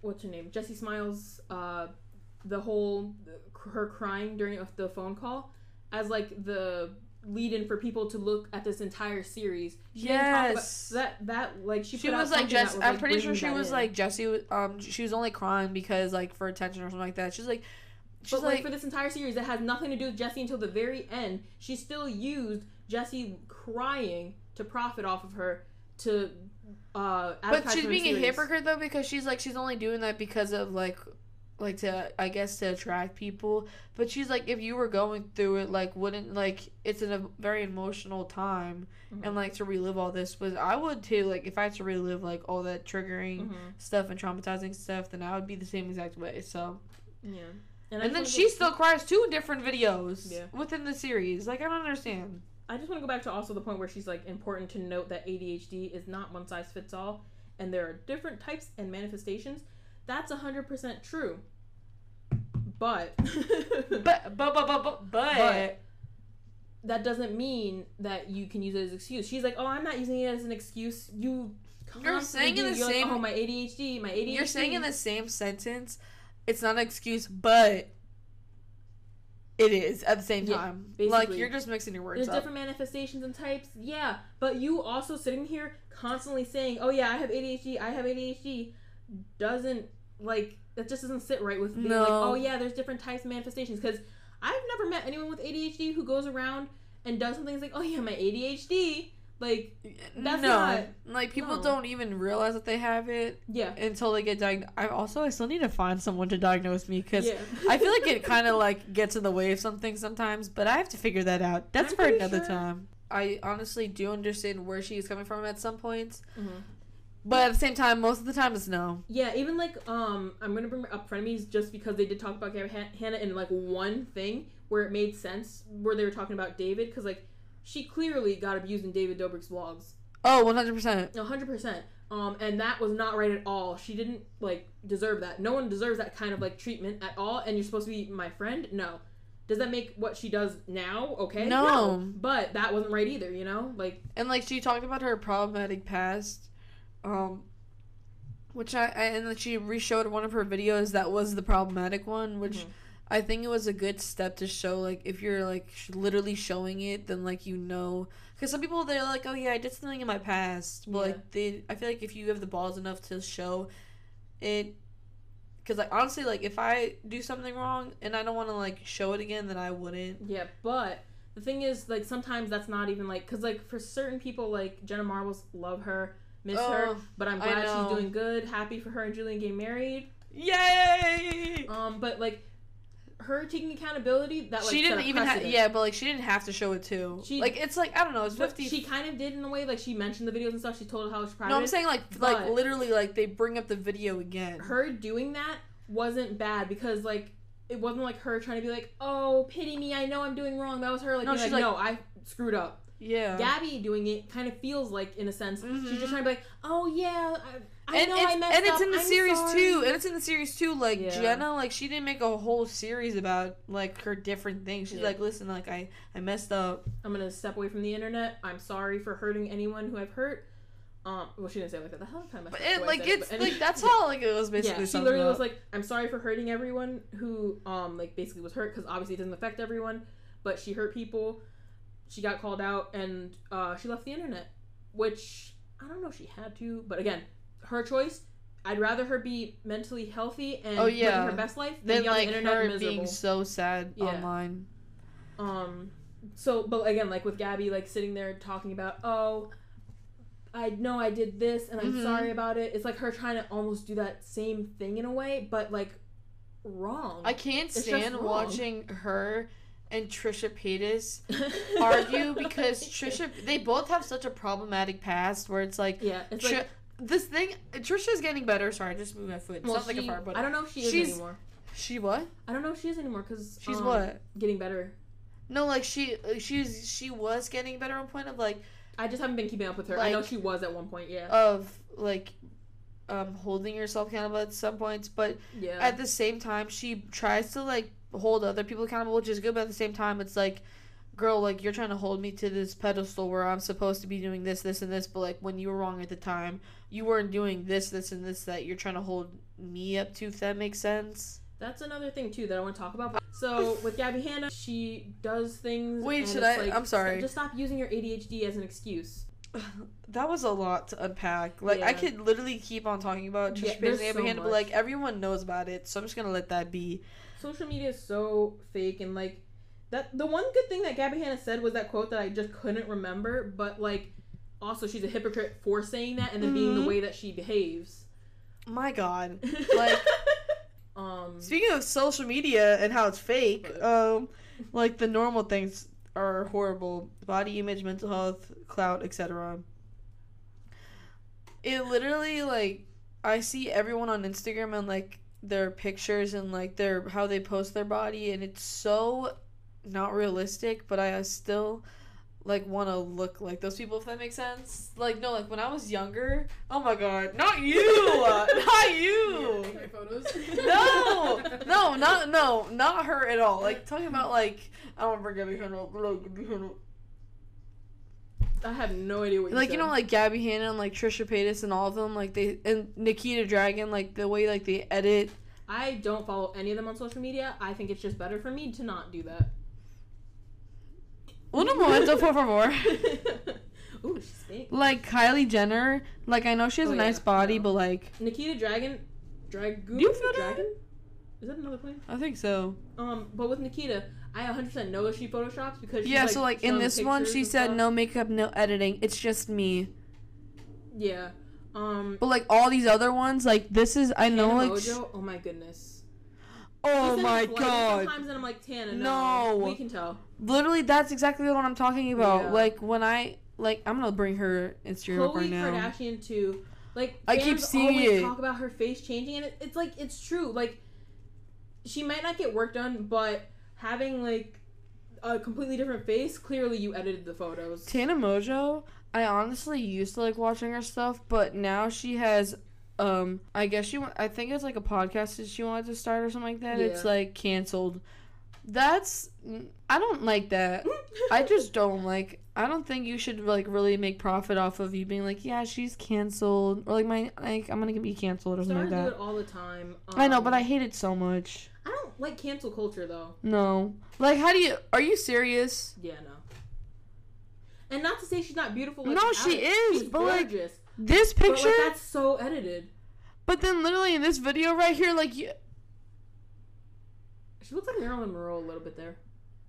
Speaker 2: what's her name, Jessi Smiles, uh, the whole her crying during the phone call as like the lead-in for people to look at this entire series. She didn't talk about-
Speaker 1: Yes.
Speaker 2: that that like she,
Speaker 1: She
Speaker 2: put out
Speaker 1: was like Jess.
Speaker 2: was,
Speaker 1: I'm
Speaker 2: like,
Speaker 1: pretty sure she was
Speaker 2: in.
Speaker 1: like Jessi. Um, she was only crying because like for attention or something like that. She's like, she's
Speaker 2: But like,
Speaker 1: like,
Speaker 2: for this entire series that has nothing to do with Jessi until the very end, she still used Jessi crying to profit off of her to uh
Speaker 1: but she's being a hypocrite though because she's like she's only doing that because of like, like to I guess to attract people. But she's like, if you were going through it, like wouldn't like it's in a very emotional time
Speaker 2: Mhm.
Speaker 1: and like to relive all this. But I would too. Like if I had to relive like all that triggering
Speaker 2: Mhm.
Speaker 1: stuff and traumatizing stuff, then I would be the same exact way. So.
Speaker 2: Yeah. I
Speaker 1: And then she still cries two different videos
Speaker 2: Yeah.
Speaker 1: within the series. Like I don't understand.
Speaker 2: I just want to go back to also the point where she's like important to note that ADHD is not one size fits all, and there are different types and manifestations. That's hundred percent true. But <laughs>
Speaker 1: But but but but but, but,
Speaker 2: But- that doesn't mean that you can use it as an excuse. She's like, "Oh, I'm not using it as an excuse." You
Speaker 1: You're saying in the
Speaker 2: You're like,
Speaker 1: same-
Speaker 2: "Oh, my ADHD, my ADHD."
Speaker 1: you're saying in the same sentence, it's not an excuse, but it is at the same
Speaker 2: Yeah,
Speaker 1: time. like you're just mixing your words
Speaker 2: There's
Speaker 1: up.
Speaker 2: different manifestations and types, yeah. But you also sitting here constantly saying, "Oh yeah, I have ADHD. I have ADHD," doesn't like that just doesn't sit right with being like, "Oh yeah, there's different types of manifestations." Because I've never met anyone with ADHD who goes around and does something like, "Oh yeah, my ADHD." Like, that's
Speaker 1: no,
Speaker 2: not-
Speaker 1: like people
Speaker 2: no.
Speaker 1: don't even realize that they have it
Speaker 2: yeah,
Speaker 1: until they get diagnosed. I also I still need to find someone to diagnose me because
Speaker 2: yeah. <laughs>
Speaker 1: I feel like it kind of <laughs> like gets in the way of something sometimes, but I have to figure that out. That's
Speaker 2: I'm
Speaker 1: for another
Speaker 2: sure-
Speaker 1: time. I honestly do understand where she is coming from at some points,
Speaker 2: Mhm.
Speaker 1: but at the same time, most of the time it's no.
Speaker 2: Yeah, even like um, I'm gonna bring up frenemies just because they did talk about Hanna in like one thing where it made sense where they were talking about David because like she clearly got abused in David Dobrik's vlogs,
Speaker 1: Oh, Oh, one hundred percent.
Speaker 2: hundred percent. Um, and that was not right at all. She didn't like deserve that. No one deserves that kind of like treatment at all. And you're supposed to be my friend. No. Does that make what she does now okay?
Speaker 1: No.
Speaker 2: But that wasn't right either. You know, like
Speaker 1: And like she talked about her problematic past, um, which I, I and then she re-showed one of her videos that was the problematic one, which
Speaker 2: Mhm.
Speaker 1: I think it was a good step to show like if you're like sh- literally showing it, then like you know, because some people they're like, oh yeah, I did something in my past, but
Speaker 2: Yeah.
Speaker 1: like they, I feel like if you have the balls enough to show it. Because like honestly, like if I do something wrong and I don't want to like show it again, then I wouldn't.
Speaker 2: Yeah, but the thing is, like, sometimes that's not even like, cause like for certain people, like Jenna Marbles, love her, miss her,
Speaker 1: Oh,
Speaker 2: but I'm glad she's doing good, happy for her and Julian getting married.
Speaker 1: Yay!
Speaker 2: Um, but like her taking accountability, that like
Speaker 1: she didn't even have yeah but like she didn't have to show it too
Speaker 2: She-
Speaker 1: like it's like i don't know it's 50
Speaker 2: she kind of did in a way, like she mentioned the videos and stuff. She told how she proud
Speaker 1: no i'm saying like like literally like they bring up the video again
Speaker 2: her doing that wasn't bad because like it wasn't like her trying to be like, oh pity me, I know I'm doing wrong. That was her like,
Speaker 1: No, she's
Speaker 2: like,
Speaker 1: like-
Speaker 2: no, I screwed up.
Speaker 1: Yeah
Speaker 2: Gabby doing it kind of feels like, in a sense, she's
Speaker 1: Mhm.
Speaker 2: just trying to be like, oh yeah, I, I
Speaker 1: and
Speaker 2: know
Speaker 1: it's,
Speaker 2: I messed up.
Speaker 1: and it's
Speaker 2: up.
Speaker 1: in the
Speaker 2: I'm
Speaker 1: series
Speaker 2: sorry."
Speaker 1: too and it's in the series too like
Speaker 2: Yeah.
Speaker 1: jenna like she didn't make a whole series about like her different things she's
Speaker 2: Yeah.
Speaker 1: like listen like i i messed up
Speaker 2: I'm gonna step away from the internet. I'm sorry for hurting anyone who I've hurt. Um, well, she didn't say it like that. The hell kind of
Speaker 1: but it like it's like <laughs> that's all like it was basically
Speaker 2: yeah, she literally was like, "I'm sorry for hurting everyone who, um, like basically was hurt because obviously it doesn't affect everyone, but she hurt people. She got called out and uh, she left the internet, which I don't know if she had to, but again, her choice. I'd rather her be mentally healthy and
Speaker 1: Oh,
Speaker 2: living
Speaker 1: yeah.
Speaker 2: her best life than
Speaker 1: then
Speaker 2: be on
Speaker 1: like
Speaker 2: the internet
Speaker 1: her
Speaker 2: miserable.
Speaker 1: being so sad
Speaker 2: Yeah.
Speaker 1: online
Speaker 2: Um, so, but again, like with Gabby, like sitting there talking about, oh, I know I did this and I'm
Speaker 1: Mhm.
Speaker 2: sorry about it. It's like her trying to almost do that same thing in a way, but like wrong.
Speaker 1: I can't stand watching her and Trisha Paytas <laughs> argue because <laughs> Trisha they both have such a problematic past where it's like
Speaker 2: Yeah, it's
Speaker 1: Tri-
Speaker 2: like
Speaker 1: this thing Trisha's getting better. Sorry, I just moved my foot.
Speaker 2: Well,
Speaker 1: not like a fart, but
Speaker 2: I don't know if she is anymore.
Speaker 1: she what?
Speaker 2: I don't know if she is anymore because
Speaker 1: She's what?
Speaker 2: getting better.
Speaker 1: No, like she she's she was getting better on point of like
Speaker 2: I just haven't been keeping up with her. I know she was at one point. Yeah,
Speaker 1: of like um holding yourself accountable at some points, but
Speaker 2: yeah.
Speaker 1: at the same time she tries to like hold other people accountable, which is good, but at the same time it's like girl, like you're trying to hold me to this pedestal where I'm supposed to be doing this, this, and this, but like when you were wrong at the time, you weren't doing this, this, and this that you're trying to hold me up to, if that makes sense.
Speaker 2: That's another thing too that I want to talk about. So with Gabby Hanna, she does things.
Speaker 1: Wait, should I-
Speaker 2: Like,
Speaker 1: I'm sorry.
Speaker 2: Just stop using your ADHD as an excuse. <sighs>
Speaker 1: That was a lot to unpack. Like I could literally keep on talking about
Speaker 2: Yeah,
Speaker 1: Trisha Paytas and
Speaker 2: so
Speaker 1: Hanna, but like everyone knows about it, so I'm just gonna let that be.
Speaker 2: Social media is so fake and like that. The one good thing that Gabby Hanna said was that quote that I just couldn't remember, but like also she's a hypocrite for saying that and then being the
Speaker 1: Mhm.
Speaker 2: way that she behaves.
Speaker 1: My God. <laughs> Like-
Speaker 2: um.
Speaker 1: Speaking of social media and how it's fake,
Speaker 2: But-
Speaker 1: um, like the normal things are horrible: body image, mental health, clout, etc. It literally like I see everyone on Instagram and like their pictures and like their how they post their body, and it's so not realistic. But I still like want to look like those people if that makes sense. Like no, like when I was younger. Oh my god, not you, <laughs> not you.
Speaker 2: photos. <laughs>
Speaker 1: No, no, not no, not her at all. Like <laughs> talking about like I don't remember Gabby Hanna, like, Gabby Hanna.
Speaker 2: I have no idea what you
Speaker 1: like you
Speaker 2: said.
Speaker 1: know like Gabby Hanna and like Trisha Paytas and all of them like they and Nikita Dragun like the way like they edit.
Speaker 2: I don't follow any of them on social media. I think it's just better for me to not do that.
Speaker 1: Uno momento por favor.
Speaker 2: Ooh, she's.
Speaker 1: Like Kylie Jenner, like I know she has
Speaker 2: Oh,
Speaker 1: a nice
Speaker 2: yeah,
Speaker 1: body,
Speaker 2: no.
Speaker 1: but like
Speaker 2: Nikita Dragun, Dragoon.
Speaker 1: Do you feel?
Speaker 2: Dragon? Is that another plane?
Speaker 1: I think so.
Speaker 2: Um, but with Nikita, I 100% know that she photoshops because she's,
Speaker 1: yeah,
Speaker 2: like,
Speaker 1: so like in this one, she said
Speaker 2: stuff.
Speaker 1: no makeup, no editing. It's just me.
Speaker 2: Yeah. Um.
Speaker 1: But like all these other ones, like this is I know
Speaker 2: Tana
Speaker 1: like.
Speaker 2: Mongeau, oh my goodness.
Speaker 1: oh my god.
Speaker 2: Sometimes and I'm like Tana, no,
Speaker 1: No.
Speaker 2: we can tell.
Speaker 1: Literally, that's exactly what I'm talking about.
Speaker 2: Yeah.
Speaker 1: Like when I like, I'm gonna bring her Instagram
Speaker 2: Khloe
Speaker 1: right now.
Speaker 2: Kardashian too. Like
Speaker 1: I keep seeing
Speaker 2: always
Speaker 1: it.
Speaker 2: talk about her face changing, and it, it's like it's true. Like she might not get work done, but having like a completely different face, clearly you edited the photos.
Speaker 1: Tana Mongeau, I honestly used to like watching her stuff, but now she has, um, I guess she, I think it's like a podcast that she wanted to start or something like that. It's like canceled. That's, I don't like that. <laughs> I just don't like. I don't think you should like really make profit off of you being like, yeah, she's canceled, or like my like I'm gonna be canceled or something like
Speaker 2: do
Speaker 1: that.
Speaker 2: it all the time.
Speaker 1: I know, but
Speaker 2: Um,
Speaker 1: I hate it so much.
Speaker 2: Don't like cancel culture though.
Speaker 1: No, like, how do you? Are you serious?
Speaker 2: Yeah, no. And not to say she's not beautiful. Like
Speaker 1: No, she is,
Speaker 2: She's
Speaker 1: but, like,
Speaker 2: gorgeous.
Speaker 1: This
Speaker 2: But
Speaker 1: picture,
Speaker 2: like that's so edited.
Speaker 1: but then literally in this video right here, like, you,
Speaker 2: She looks like Marilyn Monroe a little bit there.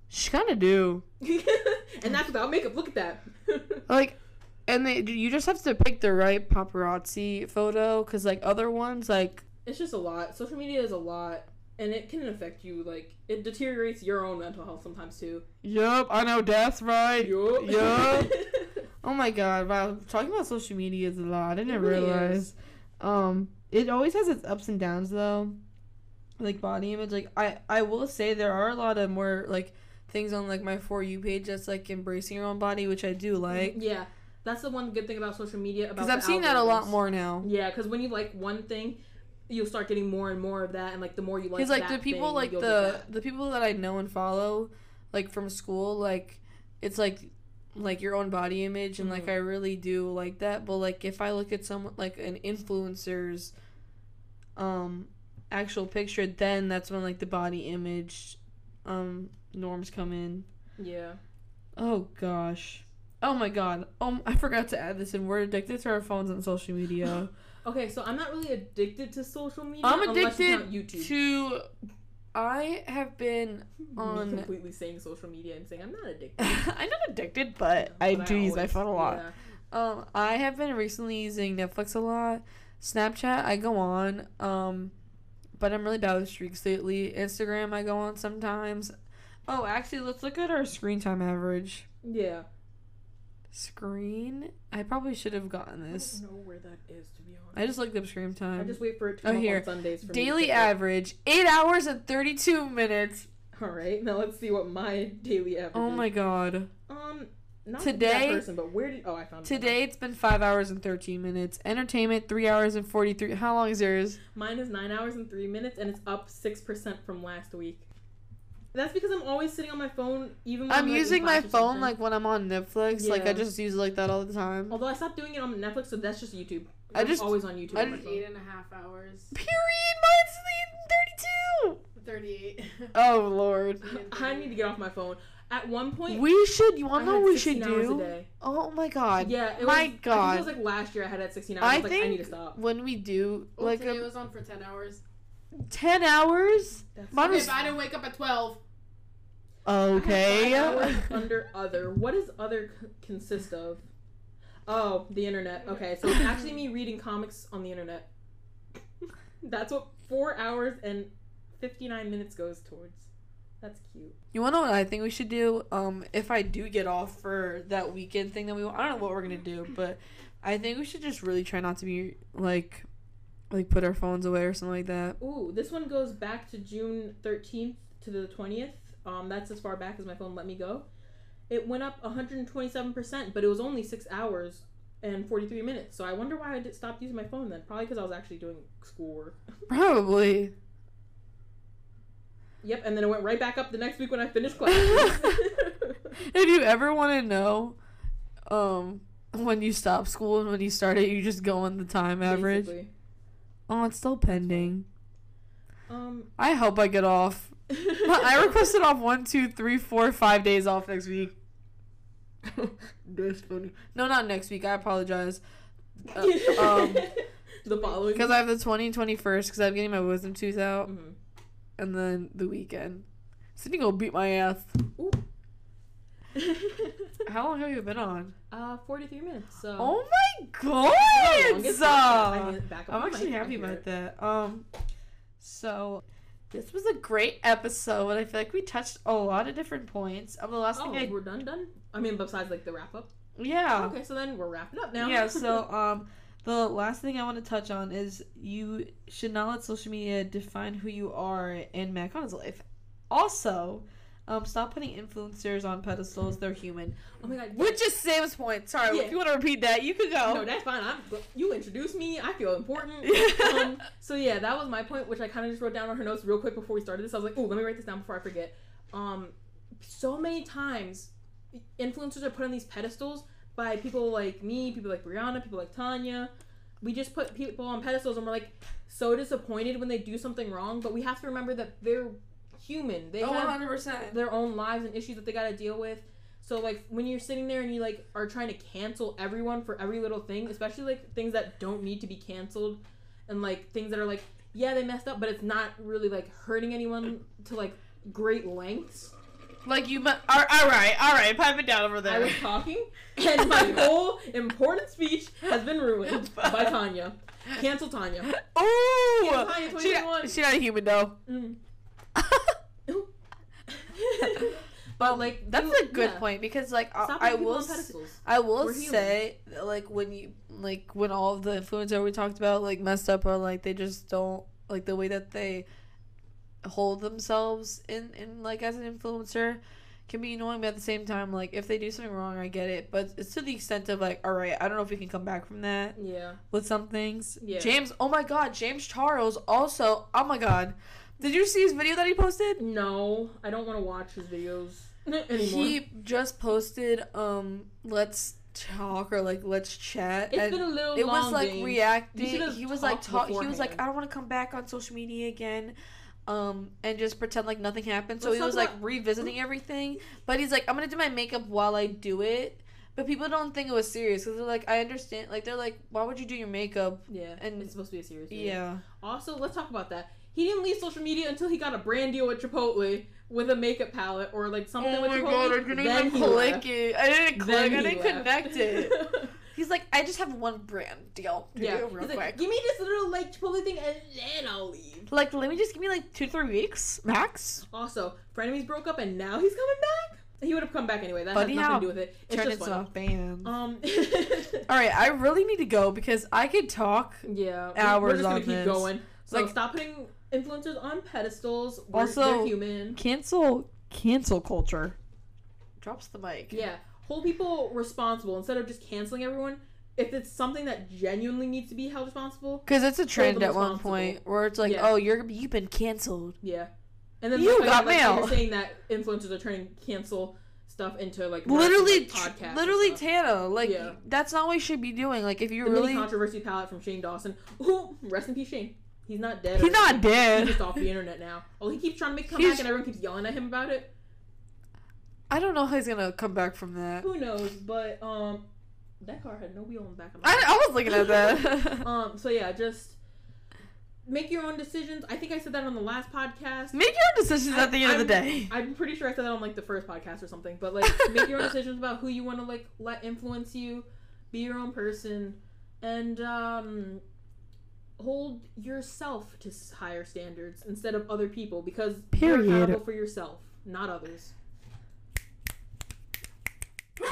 Speaker 1: she kind of do. <laughs>
Speaker 2: and that's without makeup. Look at that. <laughs>
Speaker 1: Like, and they, you just have to pick the right paparazzi photo, cause like other ones, like,
Speaker 2: it's just a lot. Social media is a lot, and it can affect you. Like it deteriorates your own mental health sometimes too.
Speaker 1: yup, I know that's right.
Speaker 2: Yup.
Speaker 1: Yup. <laughs> Oh my god, wow, talking about social media is a lot. I didn't
Speaker 2: really
Speaker 1: realize.
Speaker 2: is.
Speaker 1: Um, it always has its ups and downs though. Like body image, like I I will say there are a lot of more like things on like my for you page that's like embracing your own body, which I do like.
Speaker 2: yeah, that's the one good thing about social media.
Speaker 1: Because I'm seeing that a lot more now.
Speaker 2: Yeah, because when you like one thing, you'll start getting more and more of that, and like the more you like,
Speaker 1: Because like the people
Speaker 2: thing,
Speaker 1: like the the people that I know and follow, like from school, like it's like like your own body image and like
Speaker 2: Mhm.
Speaker 1: I really do like that. But like if I look at someone like an influencer's um actual picture, then that's when like the body image um norms come in.
Speaker 2: yeah.
Speaker 1: Oh gosh. Oh my god. Um I forgot to add this in. We're addicted to our phones and social media. <laughs>
Speaker 2: Okay, so I'm not really addicted to social media.
Speaker 1: I'm addicted
Speaker 2: YouTube.
Speaker 1: to I have been <laughs>
Speaker 2: Me
Speaker 1: on
Speaker 2: completely saying social media and saying I'm not addicted. <laughs>
Speaker 1: I'm not addicted, but I
Speaker 2: But
Speaker 1: do use my phone a lot.
Speaker 2: yeah.
Speaker 1: Um, I have been recently using Netflix a lot. Snapchat, I go on. Um, but I'm really bad with streaks lately. Instagram, I go on sometimes. Oh, actually, let's look at our screen time average.
Speaker 2: Yeah.
Speaker 1: Screen. I probably should have gotten this.
Speaker 2: I don't know where that is to be honest.
Speaker 1: I just looked up screen time.
Speaker 2: I just wait for it to
Speaker 1: Oh,
Speaker 2: come up
Speaker 1: here.
Speaker 2: on Sundays for me to
Speaker 1: Daily average eight hours and thirty two minutes.
Speaker 2: All right, now let's see what my daily average.
Speaker 1: Oh my god.
Speaker 2: Um, not
Speaker 1: Today-
Speaker 2: that person, but where did? Oh, I found.
Speaker 1: Today it's been five hours and thirteen minutes. Entertainment three hours and forty three. How long is yours?
Speaker 2: Mine is nine hours and three minutes, and it's up six percent from last week. That's because I'm always sitting on my phone, even. When
Speaker 1: I'm
Speaker 2: I'm, like,
Speaker 1: using my phone like when I'm on Netflix. Like I just use it like that all the time.
Speaker 2: Although I stopped doing it on Netflix, so that's just YouTube.
Speaker 1: I
Speaker 2: I'm
Speaker 1: just-
Speaker 2: always on YouTube.
Speaker 1: I just-
Speaker 3: Eight and a half hours.
Speaker 1: Period. Mine's thirty
Speaker 3: 38. <laughs>
Speaker 1: Oh lord.
Speaker 2: I need to get off my phone. At one point,
Speaker 1: We should. You wanna know what we should
Speaker 2: 16 hours a
Speaker 1: do? Oh my god.
Speaker 2: Yeah, it was,
Speaker 1: My
Speaker 2: I think
Speaker 1: God.
Speaker 2: it was like last year I had at 16 hours.
Speaker 1: I
Speaker 2: I, was like, I need to stop.
Speaker 1: When we do
Speaker 3: Well,
Speaker 1: like
Speaker 3: today
Speaker 1: a,
Speaker 3: was on for 10 hours.
Speaker 1: ten hours.
Speaker 2: That's
Speaker 1: Mine
Speaker 3: Okay,
Speaker 1: was
Speaker 3: but I didn't wake up at 12.
Speaker 1: Okay.
Speaker 2: Under other. What does other c- consist of? Oh, the internet. Okay, so it's actually me reading comics on the internet. <laughs> That's what four hours and 59 minutes goes towards. That's cute.
Speaker 1: You wanna know what I think we should do? Um, if I do get off for that weekend thing that we, I don't know what we're gonna do, but I think we should just really try not to be like, like put our phones away or something like that.
Speaker 2: Ooh, this one goes back to June 13th to the 20th. Um, that's as far back as my phone let me go. It went up 127%, but it was only six hours and 43 minutes. So I wonder why I did, stopped using my phone then. Probably because I was actually doing schoolwork. <laughs>
Speaker 1: Probably.
Speaker 2: Yep, and then it went right back up the next week when I finished class. <laughs>
Speaker 1: If you ever want to know, um, when you stop school and when you start it, you just go on the time average.
Speaker 2: Basically.
Speaker 1: Oh, it's still pending.
Speaker 2: Um,
Speaker 1: I hope I get off. I requested off one, two, three, four, five days off next week. <laughs> That's funny. No, not next week. I apologize. <laughs> Uh, um,
Speaker 2: the following.
Speaker 1: because I have the 20 and 21st because I'm getting my wisdom tooth out,
Speaker 2: Mhm.
Speaker 1: and then the weekend. Sydney gonna beat my ass. <laughs> How long have you been on?
Speaker 2: uh, 43 minutes. So.
Speaker 1: Oh my god! So.
Speaker 2: I mean,
Speaker 1: I'm actually happy about that. Um, so this was a great episode. I feel like we touched a lot of different points. Um, the last
Speaker 2: Oh,
Speaker 1: thing I
Speaker 2: we're done, done. I mean, besides like the wrap up.
Speaker 1: yeah
Speaker 2: Okay, so then we're wrapping up now.
Speaker 1: yeah. So <laughs> um, the last thing I want to touch on is you should not let social media define who you are in Matt Connor's life. Also, um, stop putting influencers on pedestals. They're human.
Speaker 2: oh my god.
Speaker 1: Which is Sam's point. Sorry,
Speaker 2: Yeah.
Speaker 1: if you want to repeat that, you could go.
Speaker 2: No, that's fine. I'm, you introduced me. I feel important. <laughs> Um, so yeah, that was my point, which I kind of just wrote down on her notes real quick before we started this. I was like, oh, let me write this down before I forget. Um, so many times, influencers are put on these pedestals by people like me, people like Brianna, people like Tanya. We just put people on pedestals, and we're like so disappointed when they do something wrong. But we have to remember that they're human. They
Speaker 1: Oh,
Speaker 2: have
Speaker 1: 100%.
Speaker 2: their own lives and issues that they got to deal with. So like when you're sitting there and you like are trying to cancel everyone for every little thing, especially like things that don't need to be canceled and like things that are like yeah, they messed up, but it's not really like hurting anyone to like great lengths.
Speaker 1: Like you, mu- all all right, all right, pipe it down over there.
Speaker 2: I was talking and my <laughs> whole important speech has been ruined <laughs> by Tanya. Cancel Tanya.
Speaker 1: Ooh,
Speaker 2: Yeah, Tanya,
Speaker 1: she, she not a human though.
Speaker 2: Mm. <laughs> but like
Speaker 1: That's
Speaker 2: you-
Speaker 1: a good
Speaker 2: yeah.
Speaker 1: point because like I,
Speaker 2: Stop
Speaker 1: I will
Speaker 2: on.
Speaker 1: I will
Speaker 2: We're human.
Speaker 1: say like when you like when all of the influencer we talked about like messed up or like they just don't like the way that they hold themselves in in like as an influencer can be annoying but at the same time like if they do something wrong I get it but it's to the extent of like all right I don't know if we can come back from that
Speaker 2: Yeah.
Speaker 1: with some things.
Speaker 2: Yeah.
Speaker 1: James, oh my god, James Charles also, oh my god. Did you see his video that he posted?
Speaker 2: No, I don't want to watch his videos <laughs> anymore.
Speaker 1: He just posted um let's talk or like let's chat
Speaker 2: it's
Speaker 1: and
Speaker 2: been a little
Speaker 1: it was like.
Speaker 2: You
Speaker 1: reacting. He was like talk he was like. I don't want to come back on social media again. Um and just pretend like nothing happened. So
Speaker 2: Let's
Speaker 1: he was like
Speaker 2: about-
Speaker 1: revisiting everything, but he's like I'm going to do my makeup while I do it. But people don't think it was serious because they're like, I understand. Like they're like, why would you do your makeup?
Speaker 2: Yeah,
Speaker 1: and-
Speaker 2: it's supposed to be a serious. Video.
Speaker 1: Yeah.
Speaker 2: Also, let's talk about that. He didn't leave social media until he got a brand deal with Chipotle with a makeup palette or like something
Speaker 1: Oh
Speaker 2: with
Speaker 1: my
Speaker 2: Chipotle.
Speaker 1: god, I didn't
Speaker 2: then
Speaker 1: even click
Speaker 2: left.
Speaker 1: it. I didn't click. I didn't
Speaker 2: left.
Speaker 1: connect it. <laughs> He's like, I just have one brand deal. to
Speaker 2: Yeah,
Speaker 1: do real
Speaker 2: he's like,
Speaker 1: quick.
Speaker 2: give me this little like Chipotle thing, and then I'll leave.
Speaker 1: Like, let me just give me like two, three weeks max.
Speaker 2: Also, Frenemies broke up, and now he's coming back. He would have come back anyway. That
Speaker 1: Funny
Speaker 2: has nothing
Speaker 1: how
Speaker 2: to do with it. It's
Speaker 1: Turn
Speaker 2: just funny.
Speaker 1: fan.
Speaker 2: Um. <laughs>
Speaker 1: All right, I really need to go because I could talk.
Speaker 2: yeah.
Speaker 1: Hours
Speaker 2: We're just gonna
Speaker 1: on
Speaker 2: keep
Speaker 1: this.
Speaker 2: going. So
Speaker 1: Like-
Speaker 2: stop putting influencers on pedestals. We're,
Speaker 1: Also-
Speaker 2: they're human.
Speaker 1: Cancel, cancel culture. Drops the mic.
Speaker 2: Yeah. Hold people responsible instead of just canceling everyone. If it's something that genuinely needs to be held responsible,
Speaker 1: Because it's a trend at one point where it's like,
Speaker 2: Yeah.
Speaker 1: oh, you're you've been canceled.
Speaker 2: yeah. And then
Speaker 1: You
Speaker 2: like,
Speaker 1: got
Speaker 2: like,
Speaker 1: mail.
Speaker 2: You're saying that influencers are turning cancel stuff into like
Speaker 1: Literally,
Speaker 2: like, podcasts.
Speaker 1: literally. Tana. Like
Speaker 2: Yeah.
Speaker 1: that's not what you should be doing. Like if you
Speaker 2: the
Speaker 1: really,
Speaker 2: conspiracy palette from Shane Dawson. Who <laughs> rest in peace, Shane. He's not dead.
Speaker 1: he's not
Speaker 2: anything. He's just off the internet now. Oh, he keeps trying to make come
Speaker 1: He's-
Speaker 2: and everyone keeps yelling at him about it.
Speaker 1: I don't know how he's gonna come back from that.
Speaker 2: Who knows? But um, that car had no wheel in the back of my.
Speaker 1: I, I was looking at that. <laughs> <laughs>
Speaker 2: Um. So yeah, just make your own decisions. I think I said that on the last podcast.
Speaker 1: Make your own decisions at the end of the day.
Speaker 2: I'm pretty sure I said that on like the first podcast or something. But like, <laughs> make your own decisions about who you want to like let influence you. Be your own person, and um, hold yourself to higher standards instead of other people because you're
Speaker 1: Period.
Speaker 2: accountable for yourself, not others. <laughs>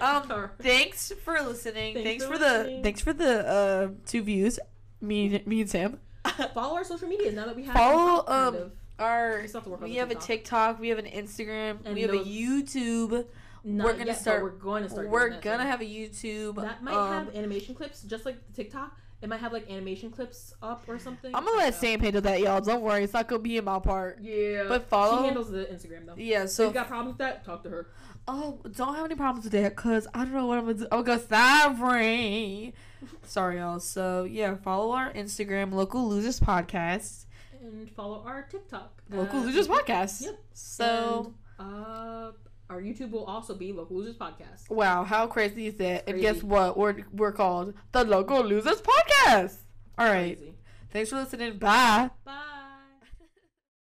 Speaker 1: um, thanks for listening.
Speaker 2: Thanks
Speaker 1: Thanks,
Speaker 2: for
Speaker 1: for,
Speaker 2: listening.
Speaker 1: the thanks for the uh, two views. Me, me and Sam. <laughs>
Speaker 2: Follow our social media now that we have
Speaker 1: Follow,
Speaker 2: some kind
Speaker 1: um,
Speaker 2: of-
Speaker 1: Our
Speaker 2: We have to work
Speaker 1: we
Speaker 2: the
Speaker 1: have a
Speaker 2: TikTok.
Speaker 1: TikTok. We have an Instagram.
Speaker 2: And
Speaker 1: we have
Speaker 2: those-
Speaker 1: a YouTube.
Speaker 2: Not
Speaker 1: we're gonna
Speaker 2: yet,
Speaker 1: start-
Speaker 2: We're going to start.
Speaker 1: We're gonna have a YouTube.
Speaker 2: That might
Speaker 1: um,
Speaker 2: have animation clips, just like the TikTok. It might have like animation clips up or something.
Speaker 1: I'm gonna let. Sam handle that, y'all. Don't worry, it's not gonna be in my part.
Speaker 2: Yeah,
Speaker 1: But follow-
Speaker 2: She handles the Instagram though.
Speaker 1: Yeah.
Speaker 2: So if you got problems with that, talk to her.
Speaker 1: Oh, don't have any problems with that because I don't know what I'm gonna do. I'm gonna go sorry. Sorry, y'all. So yeah, follow our Instagram, Local Losers Podcast.
Speaker 2: And follow our TikTok.
Speaker 1: Local
Speaker 2: uh,
Speaker 1: Losers Podcast.
Speaker 2: Yep.
Speaker 1: So
Speaker 2: And, uh, our YouTube will also be Local Losers Podcast.
Speaker 1: wow, how crazy is that? And guess what? We're we're called the Local Losers Podcast. All right.
Speaker 2: Crazy.
Speaker 1: Thanks for listening. Bye.
Speaker 2: Bye.